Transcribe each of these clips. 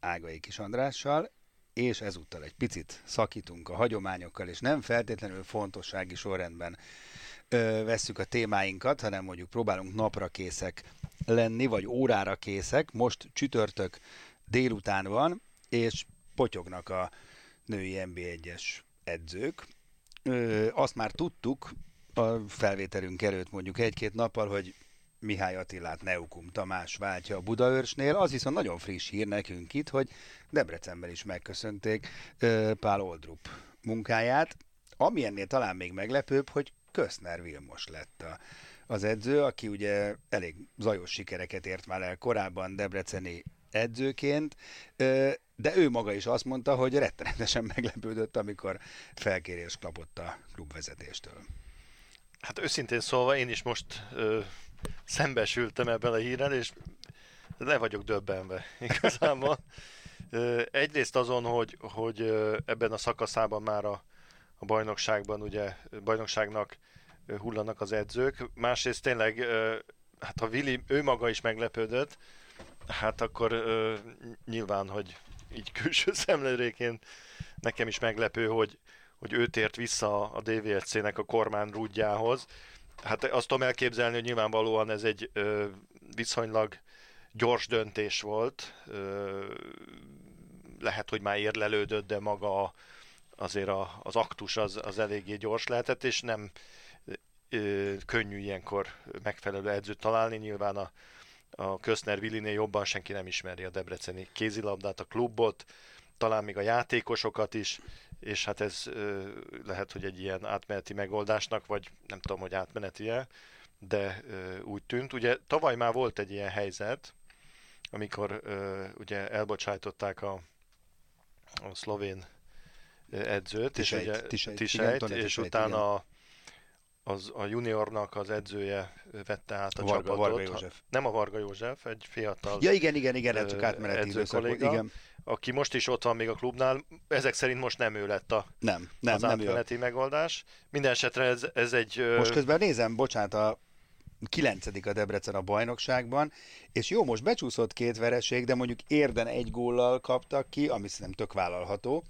Ágai Kis Andrással, és ezúttal egy picit szakítunk a hagyományokkal, és nem feltétlenül fontossági sorrendben ö, vesszük a témáinkat, hanem mondjuk próbálunk napra készek lenni, vagy órára készek. Most csütörtök délután van, és potyognak a női NB1-es edzők. Ö, azt már tudtuk a felvételünk előtt mondjuk egy-két nappal, hogy Mihály Attilát Neukum Tamás váltja a Budaörsnél. Az viszont nagyon friss hír nekünk itt, hogy Debrecenben is megköszönték Pál Oldrup munkáját. Ami ennél talán még meglepőbb, hogy Köszner Vilmos lett a, az edző, aki ugye elég zajos sikereket ért már el korábban debreceni edzőként, de ő maga is azt mondta, hogy rettenetesen meglepődött, amikor felkérés kapott a klubvezetéstől. Hát őszintén szólva én is most szembesültem ebben a hírrel, és le vagyok döbbenve igazából. Egyrészt azon, hogy, hogy ebben a szakaszában már a, a bajnokságban, ugye bajnokságnak hullanak az edzők. Másrészt tényleg, hát ha Vili ő maga is meglepődött, hát akkor nyilván, hogy így külső szemléréként nekem is meglepő, hogy, hogy ő tért vissza a DVSC-nek a kormány rúdjához. Hát azt tudom elképzelni, hogy nyilvánvalóan ez egy ö, viszonylag gyors döntés volt. Ö, lehet, hogy már érlelődött, de maga azért a, az aktus az, az eléggé gyors lehetett, és nem ö, könnyű ilyenkor megfelelő edzőt találni. Nyilván a, a Köszner Villinél jobban senki nem ismeri a debreceni kézilabdát, a klubot, talán még a játékosokat is, és hát ez ö, lehet, hogy egy ilyen átmeneti megoldásnak, vagy nem tudom, hogy átmeneti-e, de ö, úgy tűnt. Ugye tavaly már volt egy ilyen helyzet, amikor ö, ugye elbocsájtották a, a szlovén edzőt, Tisejt, és ugye Tisejt, Tisejt, igen, és Tisejt, utána az, a juniornak az edzője vette át a Varga- csapatot. Varga József. Nem a Varga József, egy fiatal Ja igen, igen, igen, csak átmeneti edzőkolléga, Igen. Aki most is ott van még a klubnál. Ezek szerint most nem ő lett a, Nem, nem, az nem ő. átmeneti megoldás. Minden esetre ez, ez egy... Most közben nézem, bocsánat, a kilencedik a Debrecen a bajnokságban, és jó, most becsúszott két vereség, de mondjuk érden egy góllal kaptak ki, ami szerintem tök vállalható,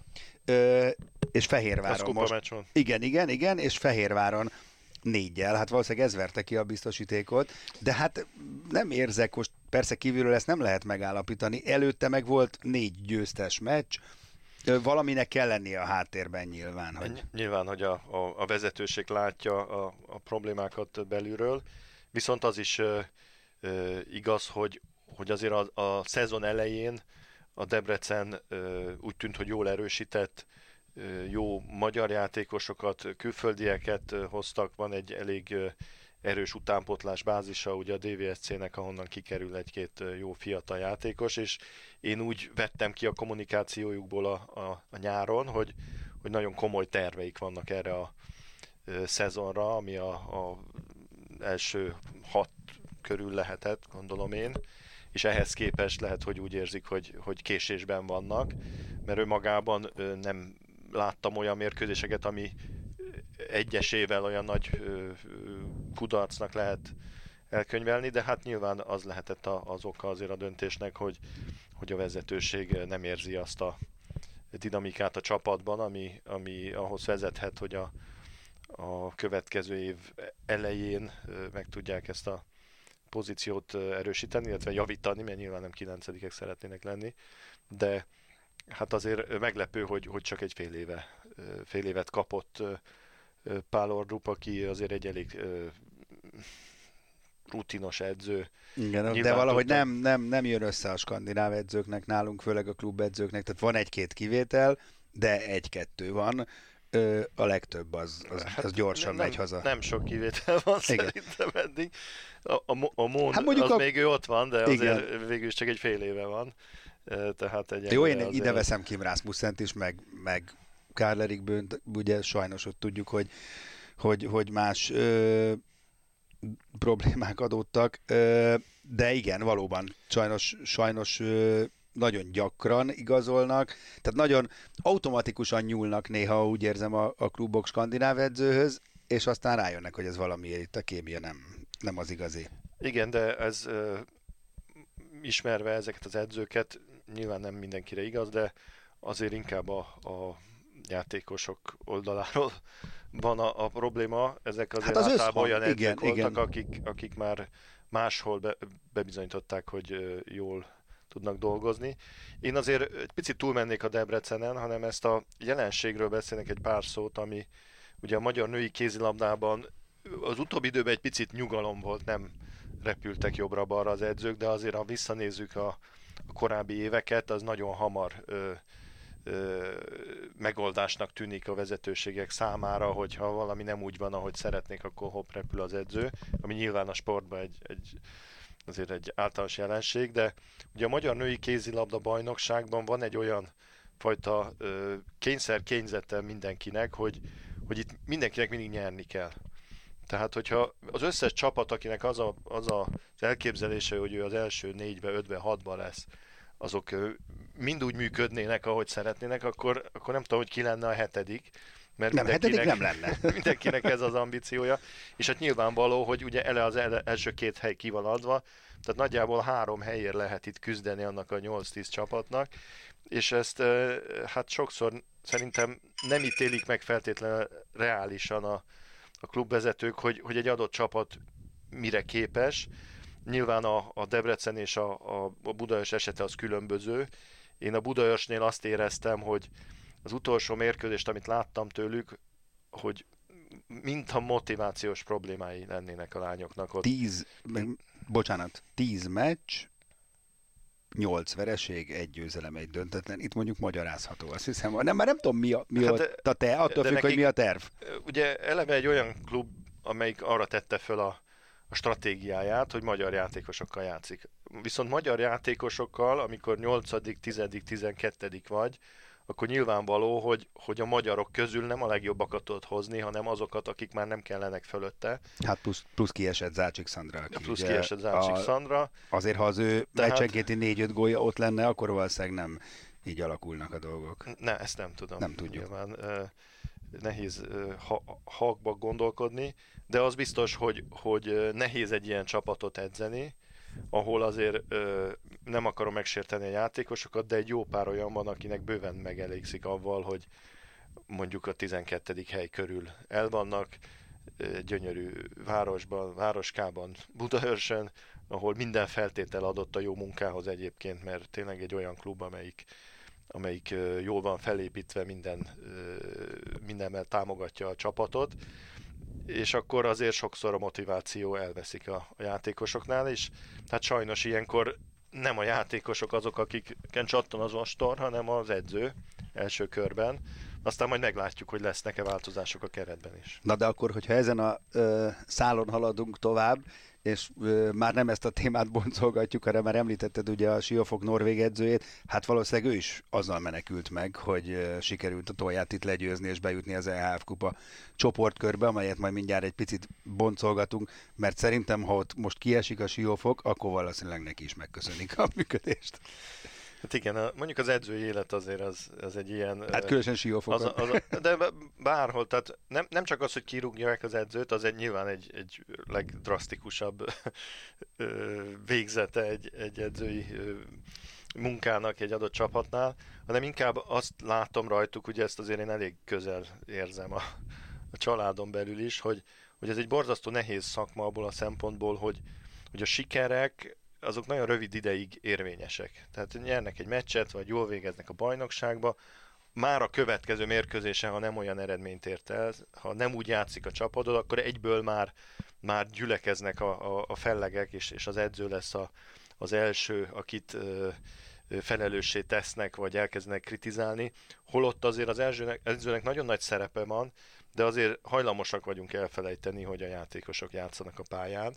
Ö, és Fehérváron most. meccs volt. Igen, igen, igen, és Fehérváron négyel, hát valószínűleg ez verte ki a biztosítékot, de hát nem érzek, most persze kívülről ezt nem lehet megállapítani, előtte meg volt négy győztes meccs, valaminek kell lennie a háttérben nyilván, hogy Ny- Nyilván, hogy a, a, a vezetőség látja a, a problémákat belülről, viszont az is ö, ö, igaz, hogy, hogy azért a, a szezon elején a Debrecen ö, úgy tűnt, hogy jól erősített, ö, jó magyar játékosokat, külföldieket ö, hoztak, van egy elég ö, erős utánpotlás bázisa ugye a DVSC-nek, ahonnan kikerül egy-két jó fiatal játékos, és én úgy vettem ki a kommunikációjukból a, a, a nyáron, hogy, hogy nagyon komoly terveik vannak erre a szezonra, ami a, a első hat körül lehetett, gondolom én, és ehhez képest lehet, hogy úgy érzik, hogy, hogy késésben vannak, mert ő magában nem láttam olyan mérkőzéseket, ami egyesével olyan nagy kudarcnak lehet elkönyvelni, de hát nyilván az lehetett az oka azért a döntésnek, hogy, hogy a vezetőség nem érzi azt a dinamikát a csapatban, ami, ami ahhoz vezethet, hogy a, a következő év elején meg tudják ezt a pozíciót erősíteni, illetve javítani, mert nyilván nem kilencedikek szeretnének lenni, de hát azért meglepő, hogy, hogy csak egy fél éve, fél évet kapott Pál Ordrup, aki azért egy elég rutinos edző. Igen, Nyilván de valahogy nem, nem, nem jön össze a skandináv edzőknek nálunk, főleg a klub edzőknek, tehát van egy-két kivétel, de egy-kettő van. Ö, a legtöbb az, az, hát az gyorsan nem, megy haza. Nem sok kivétel van Igen. szerintem eddig. A, a, a Mon, hát mondjuk az a... még ő ott van, de azért Igen. végül is csak egy fél éve van. Tehát egy Jó, én azért... ide veszem Kim Rasmussen-t is, meg, meg Karl Erik Bönt, ugye sajnos ott tudjuk, hogy, hogy, hogy más ö, problémák adódtak, ö, de igen, valóban sajnos, sajnos ö, nagyon gyakran igazolnak, tehát nagyon automatikusan nyúlnak néha, úgy érzem a, a klubok skandináv edzőhöz, és aztán rájönnek, hogy ez valami itt a kémia nem, nem az igazi. Igen, de ez ö, ismerve ezeket az edzőket, nyilván nem mindenkire igaz, de azért inkább a, a játékosok oldaláról van a, a probléma. Ezek azért hát az általában olyan igen, voltak, igen. Akik, akik már máshol be, bebizonyították, hogy jól tudnak dolgozni. Én azért egy picit túlmennék a Debrecenen, hanem ezt a jelenségről beszélnek egy pár szót, ami ugye a magyar női kézilabdában az utóbbi időben egy picit nyugalom volt, nem repültek jobbra-balra az edzők, de azért ha visszanézzük a, a korábbi éveket, az nagyon hamar ö, megoldásnak tűnik a vezetőségek számára, hogyha valami nem úgy van, ahogy szeretnék, akkor hopp repül az edző, ami nyilván a sportban egy, egy azért egy általános jelenség, de ugye a Magyar Női Kézilabda Bajnokságban van egy olyan fajta ö, kényszer kényzete mindenkinek, hogy, hogy itt mindenkinek mindig nyerni kell. Tehát, hogyha az összes csapat, akinek az, a, az a, az elképzelése, hogy ő az első négybe, ötbe, hatba lesz, azok mind úgy működnének, ahogy szeretnének, akkor, akkor nem tudom, hogy ki lenne a hetedik. Mert nem, hetedik nem lenne. mindenkinek ez az ambíciója. És hát nyilvánvaló, hogy ugye ele az első két hely ki van adva, tehát nagyjából három helyért lehet itt küzdeni annak a 8-10 csapatnak, és ezt hát sokszor szerintem nem ítélik meg feltétlenül reálisan a, a klubvezetők, hogy, hogy egy adott csapat mire képes. Nyilván a, a Debrecen és a, a, a Budajos esete az különböző. Én a Budajosnél azt éreztem, hogy az utolsó mérkőzést, amit láttam tőlük, hogy mintha motivációs problémái lennének a lányoknak ott. Tíz, bocsánat, tíz meccs, nyolc vereség, egy győzelem, egy döntetlen. Itt mondjuk magyarázható, azt hiszem. Nem, már nem tudom, mi a, mi hát, a te, attól függ, nekik, hogy mi a terv. Ugye eleve egy olyan klub, amelyik arra tette föl a, a stratégiáját, hogy magyar játékosokkal játszik. Viszont magyar játékosokkal, amikor 8., 10., 12. vagy, akkor nyilvánvaló, hogy, hogy a magyarok közül nem a legjobbakat tudod hozni, hanem azokat, akik már nem kellenek fölötte. Hát plusz, plusz kiesett Zácsik Szandra. Aki plusz kiesett Zácsik a, Szandra. Azért, ha az ő Tehát... meccsenkéti négy-öt gólya ott lenne, akkor valószínűleg nem így alakulnak a dolgok. Ne, ezt nem tudom. Nem tudjuk. Nyilván, nehéz ha, hakba gondolkodni, de az biztos, hogy, hogy nehéz egy ilyen csapatot edzeni, ahol azért ö, nem akarom megsérteni a játékosokat, de egy jó pár olyan van, akinek bőven megelégszik avval, hogy mondjuk a 12. hely körül el vannak, gyönyörű városban, városkában, Budaörsön, ahol minden feltétel adott a jó munkához egyébként, mert tényleg egy olyan klub, amelyik, amelyik jól van felépítve, minden, mindenmel támogatja a csapatot, és akkor azért sokszor a motiváció elveszik a, a játékosoknál, és hát sajnos ilyenkor nem a játékosok azok, akiken csattan az ostor, hanem az edző első körben. Aztán majd meglátjuk, hogy lesznek-e változások a keretben is. Na de akkor, hogyha ezen a ö, szálon haladunk tovább, és már nem ezt a témát boncolgatjuk, hanem már említetted ugye a Siófok norvég edzőjét, hát valószínűleg ő is azzal menekült meg, hogy sikerült a tolját itt legyőzni és bejutni az EHF kupa csoportkörbe, amelyet majd mindjárt egy picit boncolgatunk, mert szerintem, ha ott most kiesik a Siófok, akkor valószínűleg neki is megköszönik a működést. Hát igen, mondjuk az edzői élet azért az, az egy ilyen... Hát különösen siófokon. Az, az, de bárhol, tehát nem, nem csak az, hogy kirúgják az edzőt, az egy nyilván egy, egy legdrasztikusabb végzete egy, egy edzői munkának egy adott csapatnál, hanem inkább azt látom rajtuk, ugye ezt azért én elég közel érzem a, a családon belül is, hogy, hogy ez egy borzasztó nehéz szakma abból a szempontból, hogy, hogy a sikerek azok nagyon rövid ideig érvényesek. Tehát nyernek egy meccset, vagy jól végeznek a bajnokságba, már a következő mérkőzésen, ha nem olyan eredményt ért el, ha nem úgy játszik a csapatod, akkor egyből már, már gyülekeznek a, a, a fellegek, és, és az edző lesz a, az első, akit ö, felelőssé tesznek, vagy elkezdenek kritizálni, holott azért az edzőnek, edzőnek nagyon nagy szerepe van, de azért hajlamosak vagyunk elfelejteni, hogy a játékosok játszanak a pályán,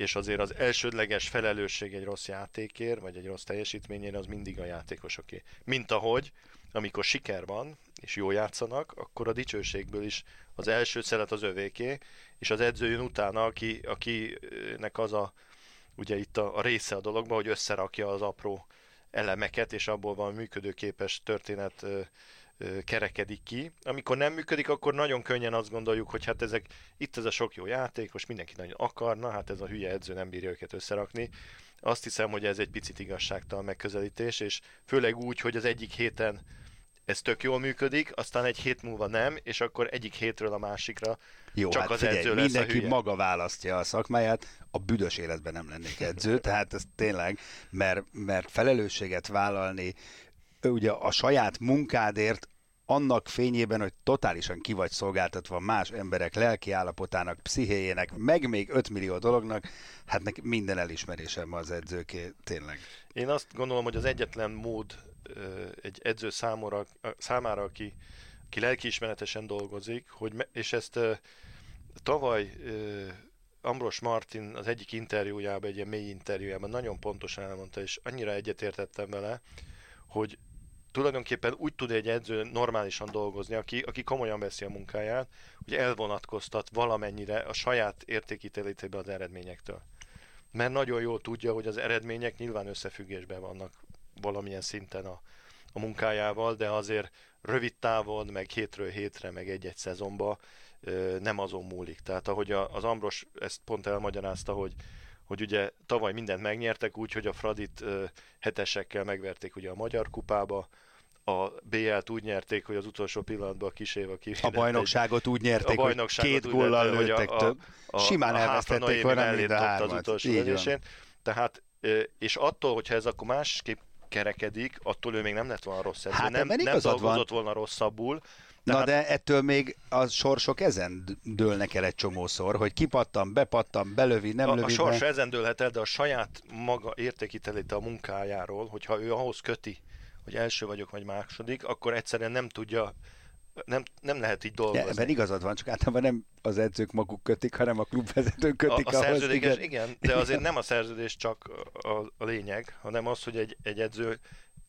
és azért az elsődleges felelősség egy rossz játékért, vagy egy rossz teljesítményére az mindig a játékosoké. Mint ahogy, amikor siker van, és jó játszanak, akkor a dicsőségből is az első szeret az övéké, és az edző jön utána, aki, akinek az a, ugye itt a, a része a dologban, hogy összerakja az apró elemeket, és abból van működőképes történet kerekedik ki. Amikor nem működik, akkor nagyon könnyen azt gondoljuk, hogy hát ezek, itt ez a sok jó játékos, mindenki nagyon akarna, hát ez a hülye edző nem bírja őket összerakni. Azt hiszem, hogy ez egy picit igazságtalan megközelítés, és főleg úgy, hogy az egyik héten ez tök jól működik, aztán egy hét múlva nem, és akkor egyik hétről a másikra Jó, csak hát az figyelj, edző lesz mindenki a hülye. maga választja a szakmáját, a büdös életben nem lennék edző, tehát ez tényleg, mert, mert felelősséget vállalni, ugye a saját munkádért annak fényében, hogy totálisan ki vagy szolgáltatva más emberek lelki állapotának, pszichéjének, meg még 5 millió dolognak, hát neki minden elismerésem az edzőké, tényleg. Én azt gondolom, hogy az egyetlen mód egy edző számára, számára aki, aki lelkiismeretesen dolgozik, hogy és ezt tavaly Ambros Martin az egyik interjújában, egy ilyen mély interjújában nagyon pontosan elmondta, és annyira egyetértettem vele, hogy tulajdonképpen úgy tud egy edző normálisan dolgozni, aki, aki komolyan veszi a munkáját, hogy elvonatkoztat valamennyire a saját értékítéletébe az eredményektől. Mert nagyon jól tudja, hogy az eredmények nyilván összefüggésben vannak valamilyen szinten a, a munkájával, de azért rövid távon, meg hétről hétre, meg egy-egy szezonba nem azon múlik. Tehát ahogy az Ambros ezt pont elmagyarázta, hogy hogy ugye tavaly mindent megnyertek úgy, hogy a Fradit hetesekkel megverték ugye a Magyar Kupába, a BL-t úgy nyerték, hogy az utolsó pillanatban a kis Éva A bajnokságot úgy nyerték, a bajnokságot hogy két góllal lőttek a- több. a, Simán a elvesztették volna mind a hármat. az utolsó Így. Tehát, és attól, hogyha ez akkor másképp kerekedik, attól ő még nem lett volna rossz edző. Hát nem, nem igazad van. dolgozott volna rosszabbul. Na Tehát- de ettől még a sorsok ezen dőlnek el egy csomószor, hogy kipattam, bepattam, belövi, nem a, lövi a be. sors ezen dőlhet el, de a saját maga értékítelite a munkájáról, hogyha ő ahhoz köti, hogy első vagyok, vagy második, akkor egyszerűen nem tudja, nem, nem lehet így dolgozni. ebben igazad van, csak általában nem az edzők maguk kötik, hanem a klubvezetők kötik a, a ahhoz. szerződéses, igen. igen. de azért nem a szerződés csak a, a lényeg, hanem az, hogy egy, egy edző,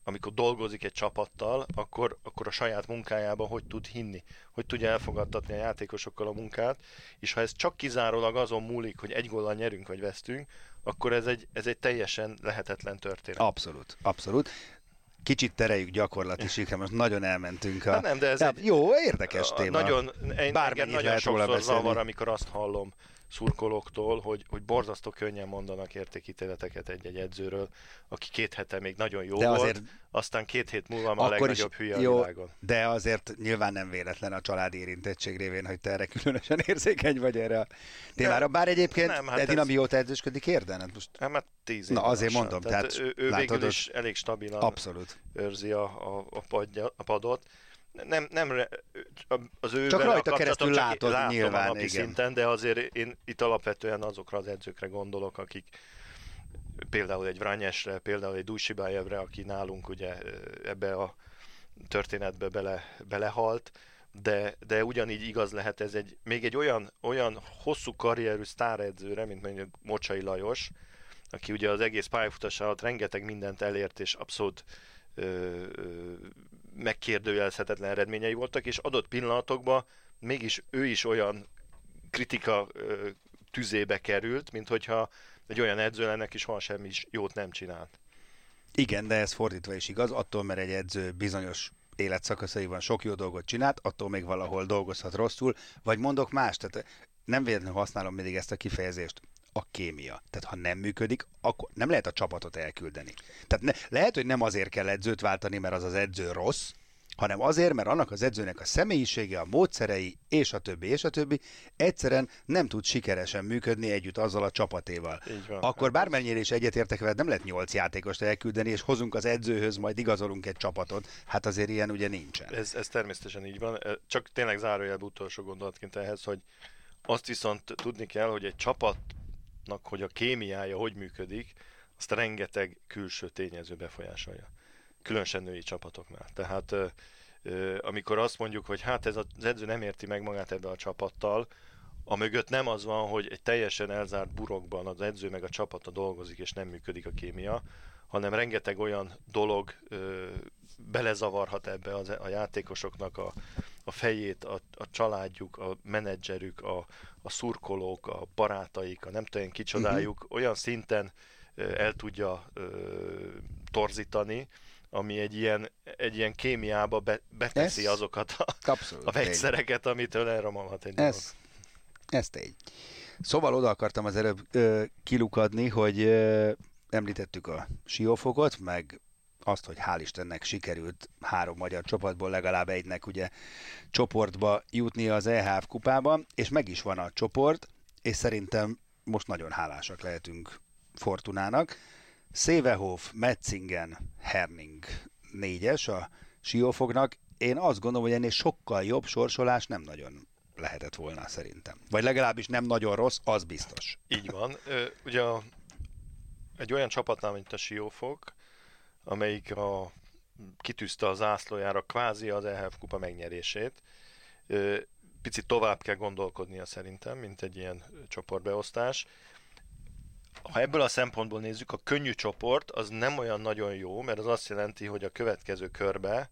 amikor dolgozik egy csapattal, akkor, akkor a saját munkájában hogy tud hinni, hogy tudja elfogadtatni a játékosokkal a munkát, és ha ez csak kizárólag azon múlik, hogy egy góllal nyerünk vagy vesztünk, akkor ez egy, ez egy teljesen lehetetlen történet. Abszolút, abszolút. Kicsit tereljük gyakorlati sikre, most nagyon elmentünk. A... Hát nem, de ez Ja, egy- Jó, érdekes A- téma. Nagyon, engem Bármennyit nagyon lehet róla sokszor beszélni. zavar, amikor azt hallom szurkolóktól, hogy, hogy borzasztó könnyen mondanak értékítéleteket egy-egy edzőről, aki két hete még nagyon jó De volt, azért- aztán két hét múlva már a legnagyobb hülye jó, a világon. de azért nyilván nem véletlen a családi érintettség révén, hogy te erre különösen érzékeny vagy erre a témára. Bár egyébként nem, hát Edina ez- mióta edzősködik érden? Hát most Hát már tíz Na, év azért lassan. mondom, tehát, tehát ő, ő látod, végül is elég stabilan abszolút. őrzi a, a, a, padja, a padot. Nem, nem az ő Csak rajta keresztül csak látod látom nyilván, a napi igen. szinten, de azért én itt alapvetően azokra az edzőkre gondolok, akik például egy Vrányesre, például egy Dujsibájevre, aki nálunk ugye ebbe a történetbe bele, belehalt, de, de ugyanígy igaz lehet ez egy, még egy olyan, olyan hosszú karrierű sztáredzőre, mint mondjuk Mocsai Lajos, aki ugye az egész pályafutása alatt rengeteg mindent elért, és abszolút ö, ö, megkérdőjelezhetetlen eredményei voltak, és adott pillanatokban mégis ő is olyan kritika tüzébe került, mint hogyha egy olyan edző lenne, aki soha semmi is jót nem csinált. Igen, de ez fordítva is igaz, attól, mert egy edző bizonyos életszakaszaiban sok jó dolgot csinált, attól még valahol dolgozhat rosszul, vagy mondok más, tehát nem véletlenül használom mindig ezt a kifejezést, a kémia. Tehát ha nem működik, akkor nem lehet a csapatot elküldeni. Tehát ne, lehet, hogy nem azért kell edzőt váltani, mert az az edző rossz, hanem azért, mert annak az edzőnek a személyisége, a módszerei, és a többi, és a többi egyszerűen nem tud sikeresen működni együtt azzal a csapatéval. Van. Akkor bármennyire is egyetértek veled, nem lehet nyolc játékost elküldeni, és hozunk az edzőhöz, majd igazolunk egy csapatot. Hát azért ilyen ugye nincsen. Ez, ez természetesen így van. Csak tényleg zárójelben utolsó gondolatként ehhez, hogy azt viszont tudni kell, hogy egy csapatnak, hogy a kémiája hogy működik, azt rengeteg külső tényező befolyásolja. Különösen női csapatoknál. Tehát amikor azt mondjuk, hogy hát ez az edző nem érti meg magát ebbe a csapattal, a mögött nem az van, hogy egy teljesen elzárt burokban az edző meg a csapata dolgozik, és nem működik a kémia, hanem rengeteg olyan dolog ö, belezavarhat ebbe az, a játékosoknak a, a fejét, a, a családjuk, a menedzserük, a, a szurkolók, a barátaik, a nem tudom kicsodájuk, uh-huh. olyan szinten el tudja ö, torzítani, ami egy ilyen, egy ilyen kémiába be, beteszi Ez azokat a, abszolút a vegyszereket, amitől elromolhat egy Ez, ez tény. Szóval oda akartam az előbb ö, kilukadni, hogy ö, említettük a siófokot, meg azt, hogy hál' Istennek sikerült három magyar csapatból legalább egynek ugye csoportba jutni az EHF kupában, és meg is van a csoport, és szerintem most nagyon hálásak lehetünk Fortunának. Szévehof, Metzingen, Herning négyes a siófognak. Én azt gondolom, hogy ennél sokkal jobb sorsolás nem nagyon lehetett volna szerintem. Vagy legalábbis nem nagyon rossz, az biztos. Így van. Ö, ugye a, egy olyan csapatnál, mint a Siófog, amelyik a, kitűzte az zászlójára kvázi az EHF kupa megnyerését, picit tovább kell gondolkodnia szerintem, mint egy ilyen csoportbeosztás ha ebből a szempontból nézzük, a könnyű csoport az nem olyan nagyon jó, mert az azt jelenti, hogy a következő körbe,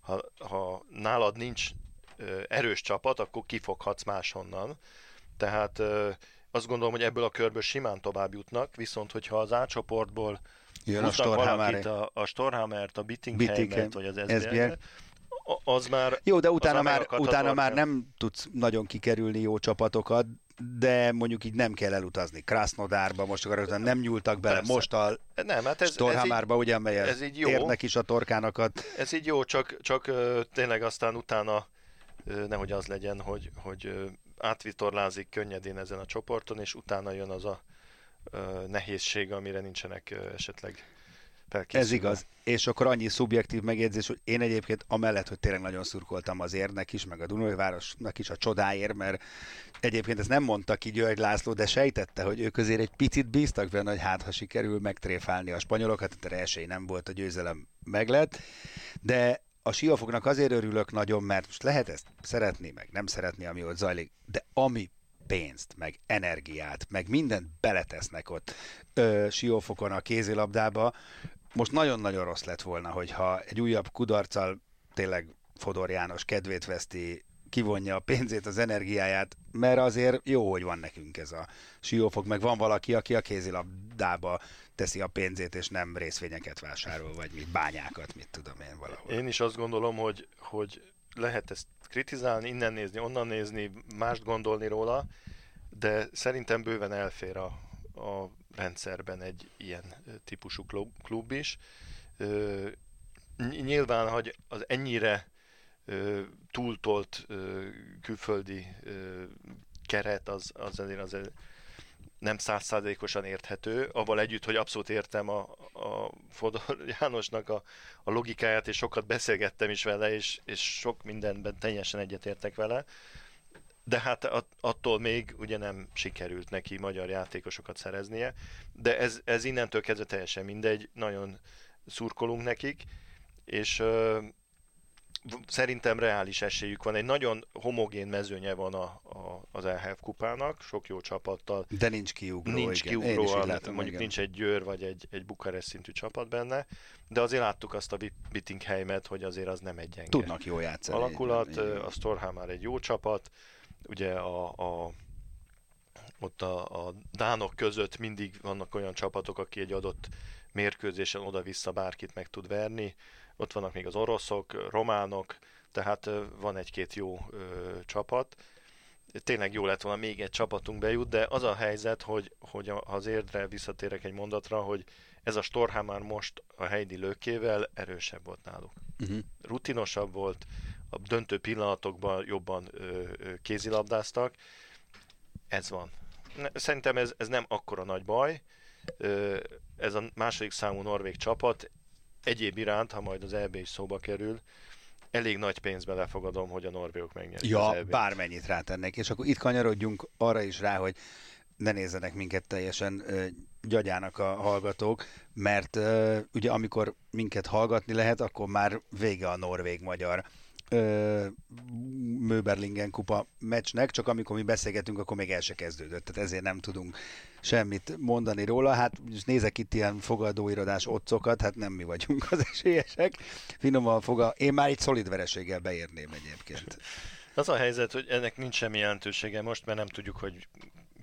ha, ha nálad nincs erős csapat, akkor kifoghatsz máshonnan. Tehát azt gondolom, hogy ebből a körből simán tovább jutnak, viszont hogyha az A csoportból Jön a valakit, a, a Storhamert, a Bittingheimet, vagy az SBL, az már... Jó, de utána, már, utána már nem tudsz nagyon kikerülni jó csapatokat, de mondjuk így nem kell elutazni. Krasnodárba, most akkor nem nyúltak bele, Persze. most a nem, hát ez, Storhamárba, ugye, amelyet ez így jó. érnek is a torkánakat. Ez így jó, csak, csak tényleg aztán utána nehogy az legyen, hogy, hogy átvitorlázik könnyedén ezen a csoporton, és utána jön az a uh, nehézség, amire nincsenek esetleg ez igaz. És akkor annyi szubjektív megjegyzés, hogy én egyébként amellett, hogy tényleg nagyon szurkoltam az érnek is, meg a Dunai Városnak is a csodáért, mert egyébként ezt nem mondta ki György László, de sejtette, hogy ők azért egy picit bíztak benne, hogy hát ha sikerül megtréfálni a spanyolokat, tehát esély nem volt, a győzelem meglett, de a siófoknak azért örülök nagyon, mert most lehet ezt szeretni, meg nem szeretni, ami ott zajlik, de ami pénzt, meg energiát, meg mindent beletesznek ott ö, siófokon a kézilabdába, most nagyon-nagyon rossz lett volna, hogyha egy újabb kudarccal tényleg Fodor János kedvét veszti, kivonja a pénzét, az energiáját, mert azért jó, hogy van nekünk ez a siófok, meg van valaki, aki a kézilabdába teszi a pénzét, és nem részvényeket vásárol, vagy mit, bányákat, mit tudom én valahol. Én is azt gondolom, hogy, hogy lehet ezt kritizálni, innen nézni, onnan nézni, mást gondolni róla, de szerintem bőven elfér a, a rendszerben egy ilyen típusú klub is. Nyilván, hogy az ennyire túltolt külföldi keret az, az azért, azért nem százszázalékosan érthető, avval együtt, hogy abszolút értem a, a Fodor Jánosnak a, a logikáját, és sokat beszélgettem is vele, és, és sok mindenben teljesen egyetértek vele, de hát attól még ugye nem sikerült neki magyar játékosokat szereznie, de ez, ez innentől kezdve teljesen mindegy, nagyon szurkolunk nekik, és szerintem reális esélyük van. Egy nagyon homogén mezőnye van a, a, az EHF kupának, sok jó csapattal. De nincs kiugró. Nincs igen. kiugró, a, látom, mondjuk igen. nincs egy Győr vagy egy, egy Bukarest szintű csapat benne, de azért láttuk azt a Bittingheimet, hogy azért az nem egy gyenge. Tudnak jó játszani. Alakulat, a Storham már egy jó csapat, ugye a, a ott a, a dánok között mindig vannak olyan csapatok, aki egy adott mérkőzésen oda-vissza bárkit meg tud verni. Ott vannak még az oroszok, románok, tehát van egy-két jó ö, csapat. tényleg jó lett volna még egy csapatunk bejut, de az a helyzet, hogy, hogy az érdre visszatérek egy mondatra, hogy ez a Storhám már most a Heidi lökével erősebb volt náluk. Uh-huh. Rutinosabb volt, a döntő pillanatokban jobban ö, ö, kézilabdáztak. Ez van. Szerintem ez, ez nem akkora nagy baj. Ö, ez a második számú norvég csapat egyéb iránt, ha majd az EB is szóba kerül, elég nagy pénzbe lefogadom, hogy a norvégok megnyerik ja, az EB-t. bármennyit rátennek. És akkor itt kanyarodjunk arra is rá, hogy ne nézzenek minket teljesen ö, gyagyának a hallgatók, mert ö, ugye amikor minket hallgatni lehet, akkor már vége a norvég-magyar Möberlingen kupa meccsnek, csak amikor mi beszélgetünk, akkor még el se kezdődött, tehát ezért nem tudunk semmit mondani róla. Hát nézek itt ilyen fogadóirodás otcokat, hát nem mi vagyunk az esélyesek. Finoman foga, én már egy szolid vereséggel beérném egyébként. Az a helyzet, hogy ennek nincs semmi jelentősége most, mert nem tudjuk, hogy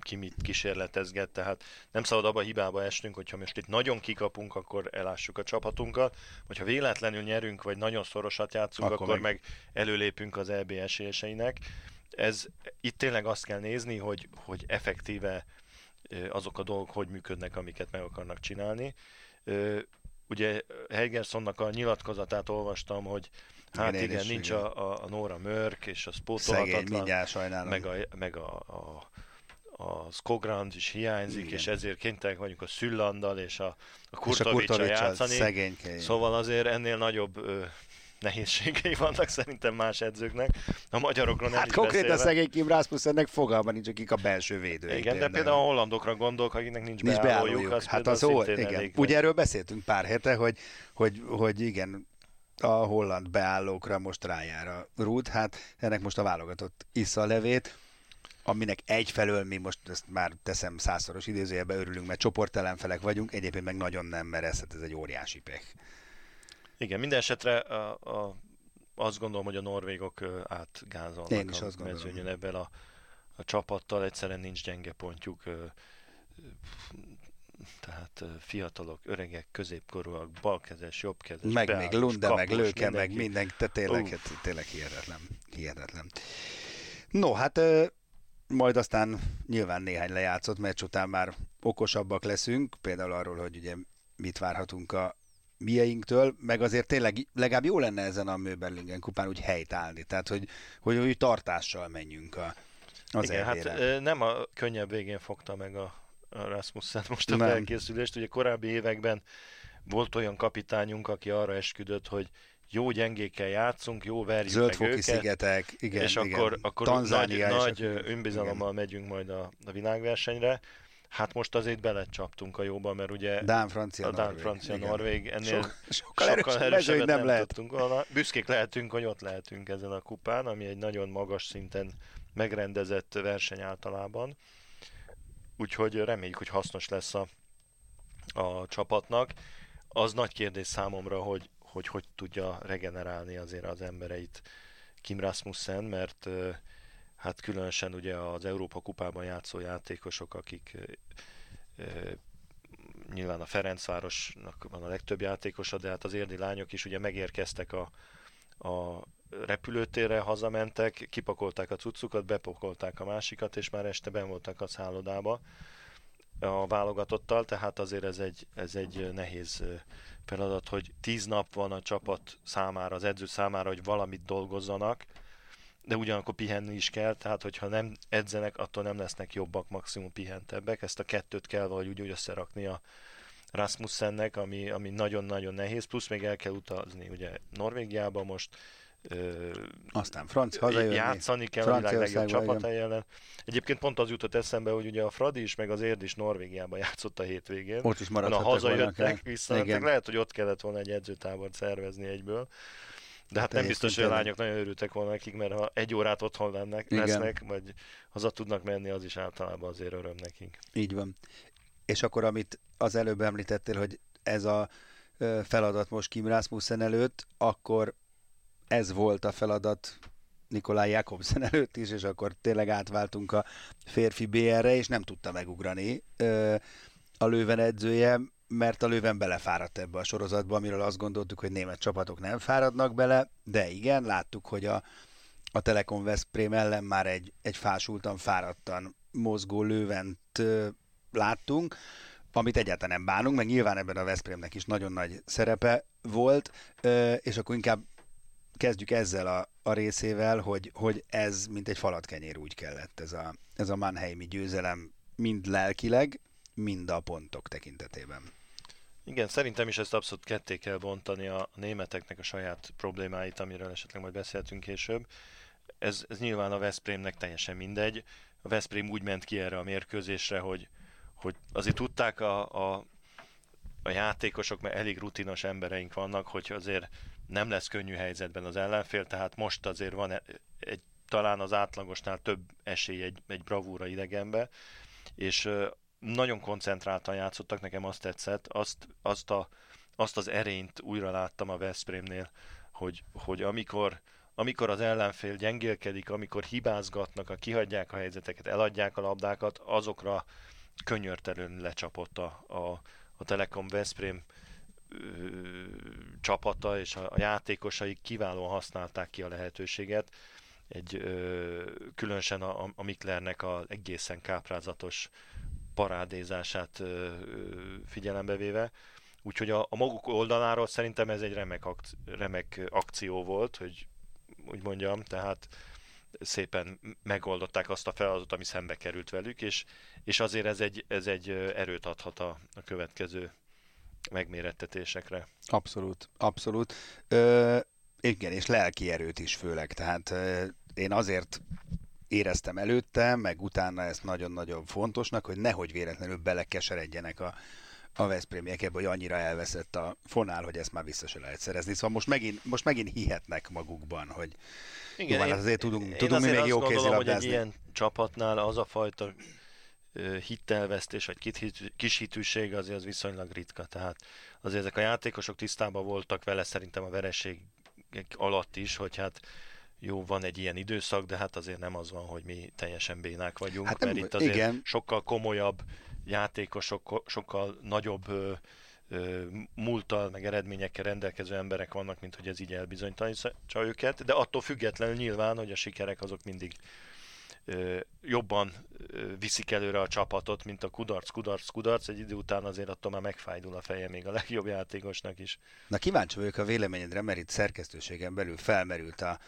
ki mit kísérletezget, tehát nem szabad abba a hibába esnünk, hogyha most itt nagyon kikapunk, akkor elássuk a csapatunkat, vagy ha véletlenül nyerünk, vagy nagyon szorosat játszunk, akkor, akkor meg... meg előlépünk az EB esélyeseinek. Ez, itt tényleg azt kell nézni, hogy, hogy effektíve azok a dolgok hogy működnek, amiket meg akarnak csinálni. Ugye Heigersonnak a nyilatkozatát olvastam, hogy hát igen, igen nincs. A, a, a Nora Mörk, és a pótolhatatlan, Szegény, meg a, meg a, a a Skogrand is hiányzik, Igen. és ezért kénytelenek vagyunk a Szüllandal és a, a Kurtovicsal játszani. Szegénykei. Szóval azért ennél nagyobb ö, nehézségei vannak szerintem más edzőknek. A magyarokról nem Hát konkrétan szegény Kim Rasmussennek fogalma nincs, akik a belső védő. Igen, de például a hollandokra gondolok, akiknek nincs, nincs beállójuk. beállójuk. Az hát az ó, igen. Elég Ugye erről beszéltünk pár hete, hogy, hogy, hogy igen, a holland beállókra most rájár a rút, hát ennek most a válogatott issza a levét aminek egyfelől mi most ezt már teszem százszoros idézőjelbe örülünk, mert csoportelenfelek vagyunk, egyébként meg nagyon nem, mert ez, hát ez egy óriási pech. Igen, minden esetre a, a, azt gondolom, hogy a norvégok átgázolnak Én is a mezőnyön ebben a, a csapattal, egyszerűen nincs gyenge pontjuk, tehát fiatalok, öregek, középkorúak, balkezes, jobbkezes, meg még Lunde, kapos, meg Lőke, mindenki. meg mindenki, te tényleg, hát, tényleg hihetetlen, hihetetlen. No, hát majd aztán nyilván néhány lejátszott meccs után már okosabbak leszünk, például arról, hogy ugye mit várhatunk a mieinktől, meg azért tényleg legalább jó lenne ezen a Möberlingen kupán úgy helytállni, tehát hogy, hogy, hogy tartással menjünk a, az Igen, hát nem a könnyebb végén fogta meg a, a Rasmussen most a nem. felkészülést, ugye korábbi években volt olyan kapitányunk, aki arra esküdött, hogy jó gyengékkel játszunk, jó verjük Zöldfoki meg őket, szigetek, igen, és igen. akkor, akkor nagy, nagy önbizalommal igen. megyünk majd a, a világversenyre. Hát most azért belecsaptunk a jóba, mert ugye Dán, francia, a Dán, francia, igen. Norvég ennél Sok, sokkal, sokkal erősebbet nem, nem lehet. tudtunk volna. Büszkék lehetünk, hogy ott lehetünk ezen a kupán, ami egy nagyon magas szinten megrendezett verseny általában. Úgyhogy reméljük, hogy hasznos lesz a, a csapatnak. Az nagy kérdés számomra, hogy, hogy hogy tudja regenerálni azért az embereit Kim Rasmussen, mert hát különösen ugye az Európa kupában játszó játékosok, akik nyilván a Ferencvárosnak van a legtöbb játékosa, de hát az érdi lányok is ugye megérkeztek a, a repülőtérre, hazamentek, kipakolták a cuccukat, bepakolták a másikat, és már este ben voltak a szállodába a válogatottal, tehát azért ez egy, ez egy nehéz feladat, hogy tíz nap van a csapat számára, az edző számára, hogy valamit dolgozzanak, de ugyanakkor pihenni is kell, tehát hogyha nem edzenek, attól nem lesznek jobbak, maximum pihentebbek. Ezt a kettőt kell valahogy úgy, összerakni a Rasmussennek, ami, ami nagyon-nagyon nehéz, plusz még el kell utazni ugye Norvégiába most, Ö, Aztán francia hazajönni. Játszani kell a világ legjobb csapata ellen. Egyébként pont az jutott eszembe, hogy ugye a Fradi is, meg az Érd is Norvégiában játszott a hétvégén. Ott is maradtak. Ha hazajöttek, visszamentek, lehet, hogy ott kellett volna egy edzőtábort szervezni egyből. De hát nem biztos, hogy a lányok nagyon örültek volna nekik, mert ha egy órát otthon lennek, Igen. lesznek, vagy haza tudnak menni, az is általában azért öröm nekik. Így van. És akkor, amit az előbb említettél, hogy ez a feladat most Kim Rasmussen előtt, akkor ez volt a feladat Nikolaj Jakobsen előtt is, és akkor tényleg átváltunk a férfi BR-re, és nem tudta megugrani a Lőven edzője, mert a Lőven belefáradt ebbe a sorozatba, amiről azt gondoltuk, hogy német csapatok nem fáradnak bele, de igen, láttuk, hogy a, a Telekom Veszprém ellen már egy, egy fásultan, fáradtan mozgó lővent láttunk, amit egyáltalán nem bánunk, meg nyilván ebben a Veszprémnek is nagyon nagy szerepe volt, és akkor inkább kezdjük ezzel a, a részével, hogy, hogy ez mint egy falatkenyér úgy kellett ez a, ez a Mannheimi győzelem mind lelkileg, mind a pontok tekintetében. Igen, szerintem is ezt abszolút ketté kell bontani a németeknek a saját problémáit, amiről esetleg majd beszéltünk később. Ez, ez nyilván a Veszprémnek teljesen mindegy. A Veszprém úgy ment ki erre a mérkőzésre, hogy, hogy azért tudták a, a, a játékosok, mert elég rutinos embereink vannak, hogy azért nem lesz könnyű helyzetben az ellenfél, tehát most azért van e, egy, talán az átlagosnál több esély egy, egy bravúra idegenbe, és nagyon koncentráltan játszottak, nekem azt tetszett, azt, azt, a, azt az erényt újra láttam a Veszprémnél, hogy, hogy amikor, amikor az ellenfél gyengélkedik, amikor hibázgatnak, a kihagyják a helyzeteket, eladják a labdákat, azokra könyörtelően lecsapott a, a, a Telekom Veszprém csapata, és a, játékosai kiválóan használták ki a lehetőséget. Egy ö, különösen a, a Miklernek a egészen káprázatos parádézását figyelembe véve. Úgyhogy a, a maguk oldaláról szerintem ez egy remek, akci- remek akció volt, hogy úgy mondjam, tehát szépen megoldották azt a feladatot, ami szembe került velük, és, és azért ez egy, ez egy erőt adhat a, a következő megmérettetésekre. Abszolút, abszolút. Ö, igen, és lelki erőt is főleg, tehát ö, én azért éreztem előtte, meg utána ezt nagyon-nagyon fontosnak, hogy nehogy véletlenül belekeseredjenek a, a Veszprémiek ebbe, hogy annyira elveszett a fonál, hogy ezt már vissza se lehet szerezni. Szóval most megint, most megint hihetnek magukban, hogy Igen, jó, én, azért tudunk, én tudunk azért mi még jó gondolom, hogy egy ilyen csapatnál az a fajta hitelvesztés, vagy kishitűség azért az viszonylag ritka. Tehát azért ezek a játékosok tisztában voltak vele szerintem a vereség alatt is, hogy hát jó, van egy ilyen időszak, de hát azért nem az van, hogy mi teljesen bénák vagyunk, hát mert itt azért igen. sokkal komolyabb játékosok, sokkal nagyobb ö, ö, múltal, meg eredményekkel rendelkező emberek vannak, mint hogy ez így elbizonytalanítsa őket, de attól függetlenül nyilván, hogy a sikerek azok mindig jobban viszik előre a csapatot, mint a kudarc, kudarc, kudarc. Egy idő után azért attól már megfájdul a feje még a legjobb játékosnak is. Na kíváncsi vagyok a véleményedre, mert itt szerkesztőségen belül felmerült a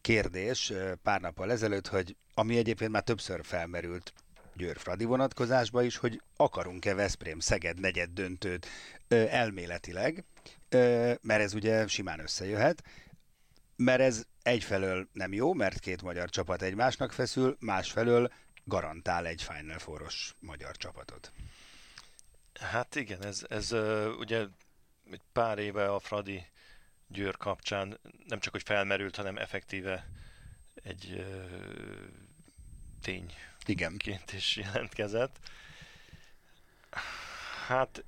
kérdés pár nappal ezelőtt, hogy ami egyébként már többször felmerült Győr Fradi vonatkozásba is, hogy akarunk-e Veszprém Szeged negyed döntőt elméletileg, mert ez ugye simán összejöhet, mert ez egyfelől nem jó, mert két magyar csapat egymásnak feszül, másfelől garantál egy Final Four-os magyar csapatot. Hát igen, ez, ez ugye egy pár éve a Fradi Győr kapcsán nem csak, hogy felmerült, hanem effektíve egy ö, tényként is jelentkezett. Hát,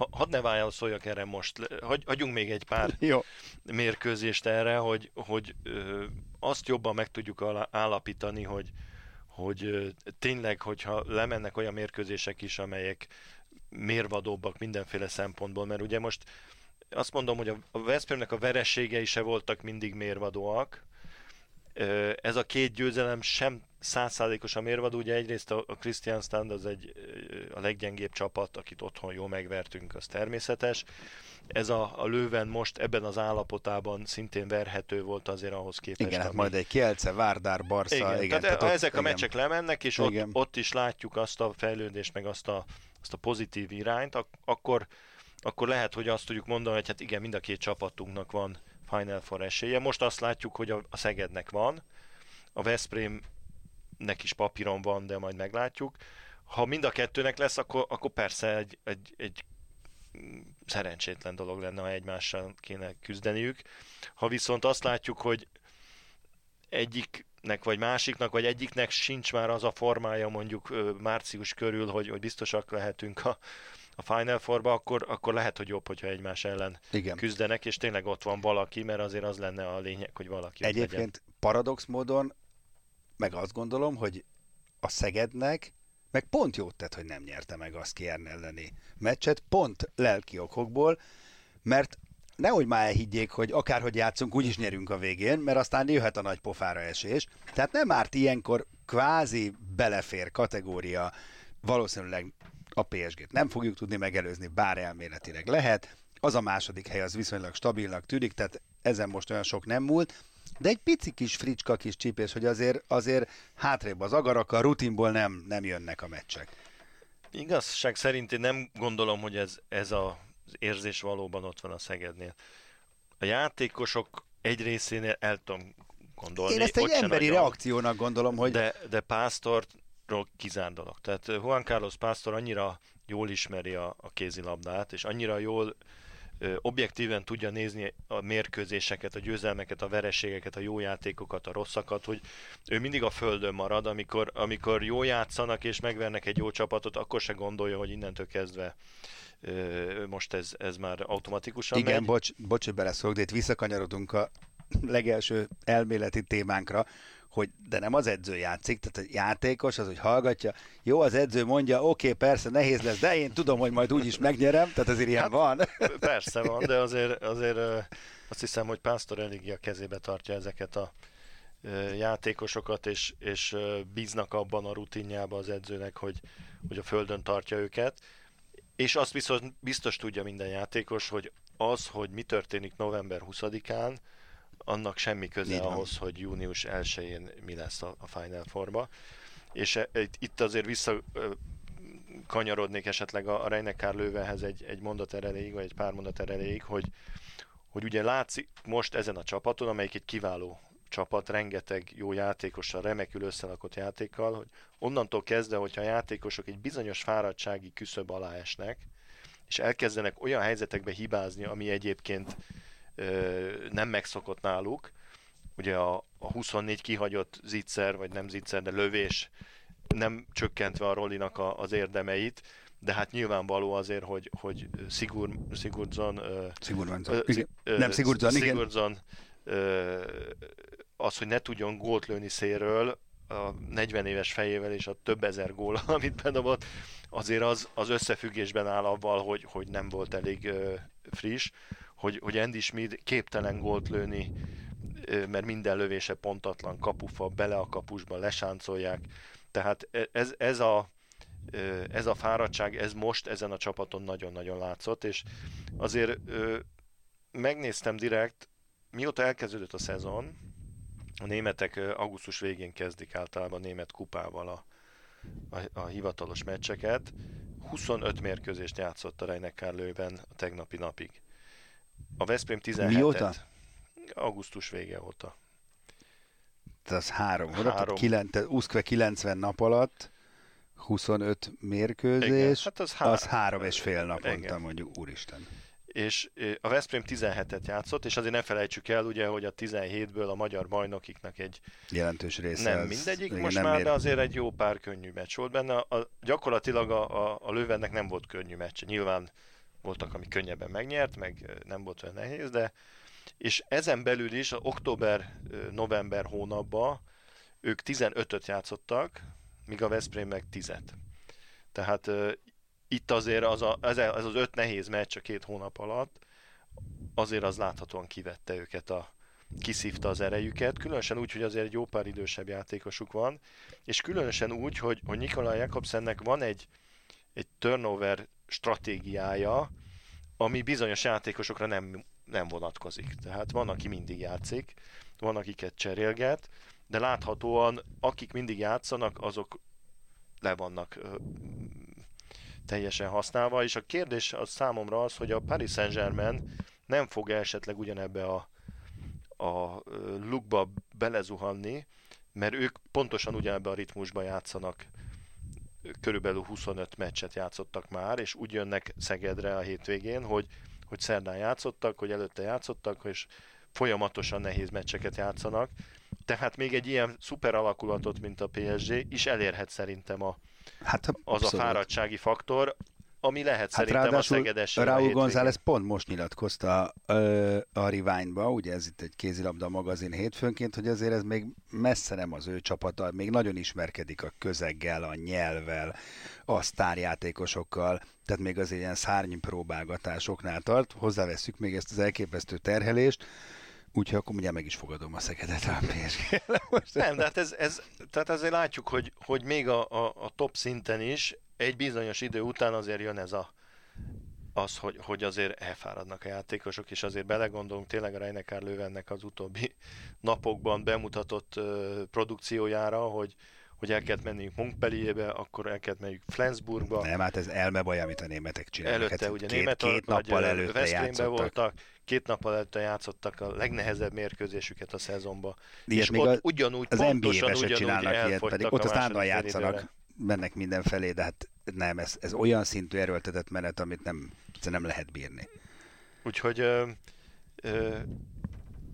ha, hadd ne válaszoljak erre most, hagy, hagyjunk még egy pár Jó. mérkőzést erre, hogy, hogy ö, azt jobban meg tudjuk állapítani, hogy, hogy ö, tényleg, hogyha lemennek olyan mérkőzések is, amelyek mérvadóbbak mindenféle szempontból, mert ugye most azt mondom, hogy a Veszprémnek a verességei se voltak mindig mérvadóak. Ez a két győzelem sem százszázalékosan mérvadó, ugye egyrészt a, Christian Stand az egy a leggyengébb csapat, akit otthon jól megvertünk, az természetes. Ez a, a Lőven most ebben az állapotában szintén verhető volt azért ahhoz képest. Igen, hát ami... majd egy Kielce, Várdár, Barca. Igen, igen tehát, tehát ezek ott, a meccsek igen. lemennek, és ott, ott is látjuk azt a fejlődést, meg azt a, azt a pozitív irányt, ak- akkor akkor lehet, hogy azt tudjuk mondani, hogy hát igen, mind a két csapatunknak van Final Four esélye. Most azt látjuk, hogy a, Szegednek van, a Veszprémnek is papíron van, de majd meglátjuk. Ha mind a kettőnek lesz, akkor, akkor persze egy, egy, egy szerencsétlen dolog lenne, ha egymással kéne küzdeniük. Ha viszont azt látjuk, hogy egyiknek vagy másiknak, vagy egyiknek sincs már az a formája mondjuk március körül, hogy, hogy biztosak lehetünk a, a Final Four-ba, akkor, akkor lehet, hogy jobb, hogyha egymás ellen Igen. küzdenek, és tényleg ott van valaki, mert azért az lenne a lényeg, hogy valaki Egyébként legyen. paradox módon, meg azt gondolom, hogy a Szegednek meg pont jót tett, hogy nem nyerte meg azt Kiern elleni meccset, pont lelki okokból, mert nehogy már elhiggyék, hogy akárhogy játszunk, úgyis nyerünk a végén, mert aztán jöhet a nagy pofára esés. Tehát nem árt ilyenkor kvázi belefér kategória, valószínűleg a PSG-t nem fogjuk tudni megelőzni, bár elméletileg lehet. Az a második hely az viszonylag stabilnak tűnik, tehát ezen most olyan sok nem múlt. De egy pici kis fricska kis csípés, hogy azért, azért hátrébb az agarak, a rutinból nem, nem jönnek a meccsek. Igazság szerint én nem gondolom, hogy ez, ez a, az érzés valóban ott van a Szegednél. A játékosok egy részénél el tudom gondolni. Én ezt egy emberi nagyon, reakciónak gondolom, hogy... De, de Pásztortról kizárt dolog. Tehát Juan Carlos Pásztor annyira jól ismeri a, a kézilabdát, és annyira jól objektíven tudja nézni a mérkőzéseket, a győzelmeket, a vereségeket, a jó játékokat, a rosszakat, hogy ő mindig a földön marad, amikor, amikor jó játszanak és megvernek egy jó csapatot, akkor se gondolja, hogy innentől kezdve most ez, ez már automatikusan Igen, megy. bocs, bocs, hogy beleszólok, de itt visszakanyarodunk a legelső elméleti témánkra, hogy de nem az edző játszik, tehát a játékos az, hogy hallgatja, jó, az edző mondja, oké, okay, persze, nehéz lesz, de én tudom, hogy majd úgyis megnyerem, tehát azért ilyen hát, van. Persze van, de azért, azért azt hiszem, hogy Pásztor eléggé a kezébe tartja ezeket a játékosokat, és, és bíznak abban a rutinjába az edzőnek, hogy, hogy a földön tartja őket. És azt biztos, biztos tudja minden játékos, hogy az, hogy mi történik november 20-án, annak semmi köze Így ahhoz, hogy június 1-én mi lesz a, a Final Four-ba. És e, itt azért vissza kanyarodnék esetleg a, a Reinekár Lővenhez egy, egy mondat erejéig, vagy egy pár mondat erejéig, hogy, hogy ugye látszik most ezen a csapaton, amelyik egy kiváló csapat, rengeteg jó játékossal, remekül összelakott játékkal, hogy onnantól kezdve, hogyha a játékosok egy bizonyos fáradtsági küszöb alá esnek, és elkezdenek olyan helyzetekbe hibázni, ami egyébként nem megszokott náluk. Ugye a, a 24 kihagyott zicser, vagy nem zicser, de lövés nem csökkentve a Rollinak a, az érdemeit, de hát nyilvánvaló azért, hogy, hogy Sigur, Sigurdzon... Sigurdzon, nem Sigurdzon, igen. Sigurdzon az, hogy ne tudjon gólt lőni széről, a 40 éves fejével és a több ezer gól, amit bedobott, azért az, az összefüggésben áll avval, hogy, hogy nem volt elég friss hogy, hogy Andy Schmid képtelen gólt lőni, mert minden lövése pontatlan, kapufa, bele a kapusba, lesáncolják. Tehát e, ez, ez a ez a fáradtság, ez most ezen a csapaton nagyon-nagyon látszott, és azért megnéztem direkt, mióta elkezdődött a szezon, a németek augusztus végén kezdik általában a német kupával a, a, a hivatalos meccseket. 25 mérkőzést játszott a Reineckár lőben a tegnapi napig. A Veszprém 17 Mióta? Augusztus vége óta. Tehát az három, három. Tehát 90 nap alatt 25 mérkőzés, Igen, hát az, há- az három és fél naponta Igen. mondjuk, úristen. És a Veszprém 17-et játszott, és azért ne felejtsük el, ugye, hogy a 17-ből a magyar bajnokiknak egy jelentős része. Nem mindegyik most nem már, mér... de azért egy jó pár könnyű meccs volt benne. A, gyakorlatilag a, a, a Löwennek nem volt könnyű meccs. Nyilván voltak, ami könnyebben megnyert, meg nem volt olyan nehéz, de és ezen belül is, október-november hónapban ők 15-öt játszottak, míg a Veszprém meg 10 Tehát uh, itt azért az, a, ez, ez az öt nehéz meccs a két hónap alatt, azért az láthatóan kivette őket a, kiszívta az erejüket, különösen úgy, hogy azért egy jó pár idősebb játékosuk van, és különösen úgy, hogy, hogy Nikolaj Jakobsennek van egy, egy turnover stratégiája, ami bizonyos játékosokra nem, nem vonatkozik. Tehát van, aki mindig játszik, van, akiket cserélget, de láthatóan akik mindig játszanak, azok le vannak ö, teljesen használva, és a kérdés az számomra az, hogy a Paris Saint-Germain nem fog esetleg ugyanebbe a, a lukba belezuhanni, mert ők pontosan ugyanebbe a ritmusba játszanak körülbelül 25 meccset játszottak már, és úgy jönnek Szegedre a hétvégén, hogy, hogy szerdán játszottak, hogy előtte játszottak, és folyamatosan nehéz meccseket játszanak. Tehát még egy ilyen szuper alakulatot, mint a PSG is elérhet szerintem a, hát, az a fáradtsági faktor. Ami lehet hát szerintem a Szegedes. Raúl González pont most nyilatkozta ö, a Riványba, ugye ez itt egy kézilabda magazin hétfőnként, hogy azért ez még messze nem az ő csapata, még nagyon ismerkedik a közeggel, a nyelvvel, a sztárjátékosokkal, tehát még az ilyen szárnypróbálgatásoknál tart. Hozzáveszünk még ezt az elképesztő terhelést, Úgyhogy akkor ugye meg is fogadom a Szegedet a PSG. Nem, de hát ez, ez, tehát azért látjuk, hogy, hogy még a, a, a top szinten is egy bizonyos idő után azért jön ez a az, hogy, hogy azért elfáradnak a játékosok, és azért belegondolunk tényleg a Reinekár Löwennek az utóbbi napokban bemutatott uh, produkciójára, hogy, hogy el kellett menniük Montpellierbe, akkor el kellett menniük Flensburgba. Nem, hát ez elmebaj, amit a németek csinálnak. Előtte hát ugye két, német, két nappal előtte játszottak. voltak, két nappal előtte játszottak a legnehezebb mérkőzésüket a szezonban. Ilyet és még ott az, ugyanúgy, az NBA-be se csinálnak ilyet, pedig ott aztán játszanak, időre. mennek mindenfelé, de hát nem, ez, ez olyan szintű erőltetett menet, amit nem, nem lehet bírni. Úgyhogy ö, ö,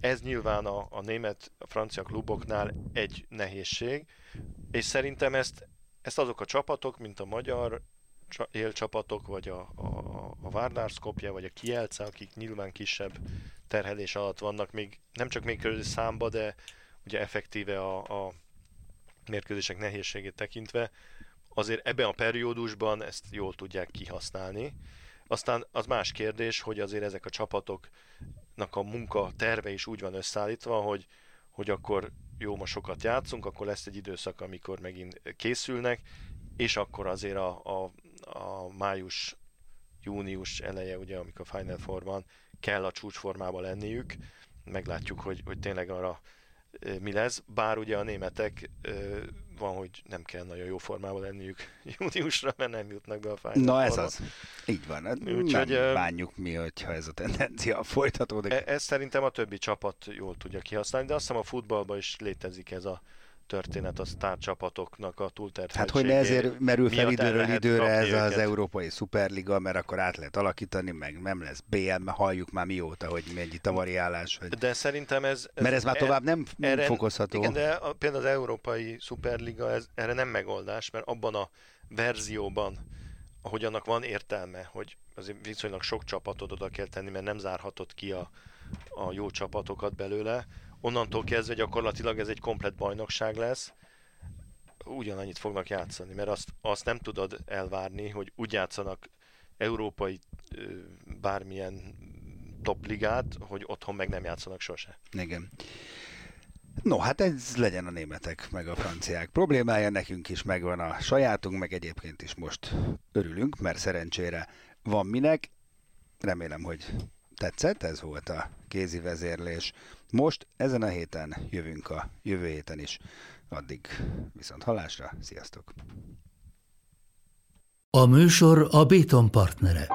ez nyilván a, a német, a francia kluboknál egy nehézség, és szerintem ezt, ezt azok a csapatok, mint a magyar élcsapatok, vagy a, a, a Skopje, vagy a Kielce, akik nyilván kisebb terhelés alatt vannak, még nem csak még körül számba, de ugye effektíve a, a mérkőzések nehézségét tekintve, azért ebben a periódusban ezt jól tudják kihasználni. Aztán az más kérdés, hogy azért ezek a csapatoknak a munka terve is úgy van összeállítva, hogy, hogy akkor jó, ma sokat játszunk, akkor lesz egy időszak, amikor megint készülnek, és akkor azért a, a, a május, június eleje, ugye, amikor Final Four van, kell a csúcsformában lenniük, meglátjuk, hogy, hogy tényleg arra mi lesz, bár ugye a németek van, hogy nem kell nagyon jó formában lenniük júniusra, mert nem jutnak be a Final Na ez az. Így van. Hát Úgyhogy, nem bánjuk mi, hogyha ez a tendencia folytatódik. Ez, ez szerintem a többi csapat jól tudja kihasználni, de azt hiszem a futballban is létezik ez a történet a sztárcsapatoknak a túlterheltségé. Hát hogy ne ezért merül fel időről időre ez őket. az Európai Szuperliga, mert akkor át lehet alakítani, meg nem lesz BL, mert halljuk már mióta, hogy mennyit a variálás. Hogy... De szerintem ez... ez mert ez már tovább nem erre, fokozható. Igen, de a, például az Európai Szuperliga ez, erre nem megoldás, mert abban a verzióban, ahogy annak van értelme, hogy azért viszonylag sok csapatot oda kell tenni, mert nem zárhatod ki a, a jó csapatokat belőle, onnantól kezdve gyakorlatilag ez egy komplet bajnokság lesz, ugyanannyit fognak játszani, mert azt, azt nem tudod elvárni, hogy úgy játszanak európai bármilyen topligát, hogy otthon meg nem játszanak sose. Igen. No, hát ez legyen a németek meg a franciák problémája, nekünk is megvan a sajátunk, meg egyébként is most örülünk, mert szerencsére van minek. Remélem, hogy tetszett, ez volt a kézi vezérlés. Most ezen a héten jövünk a jövő héten is. Addig viszont halásra, sziasztok! A műsor a Béton partnere.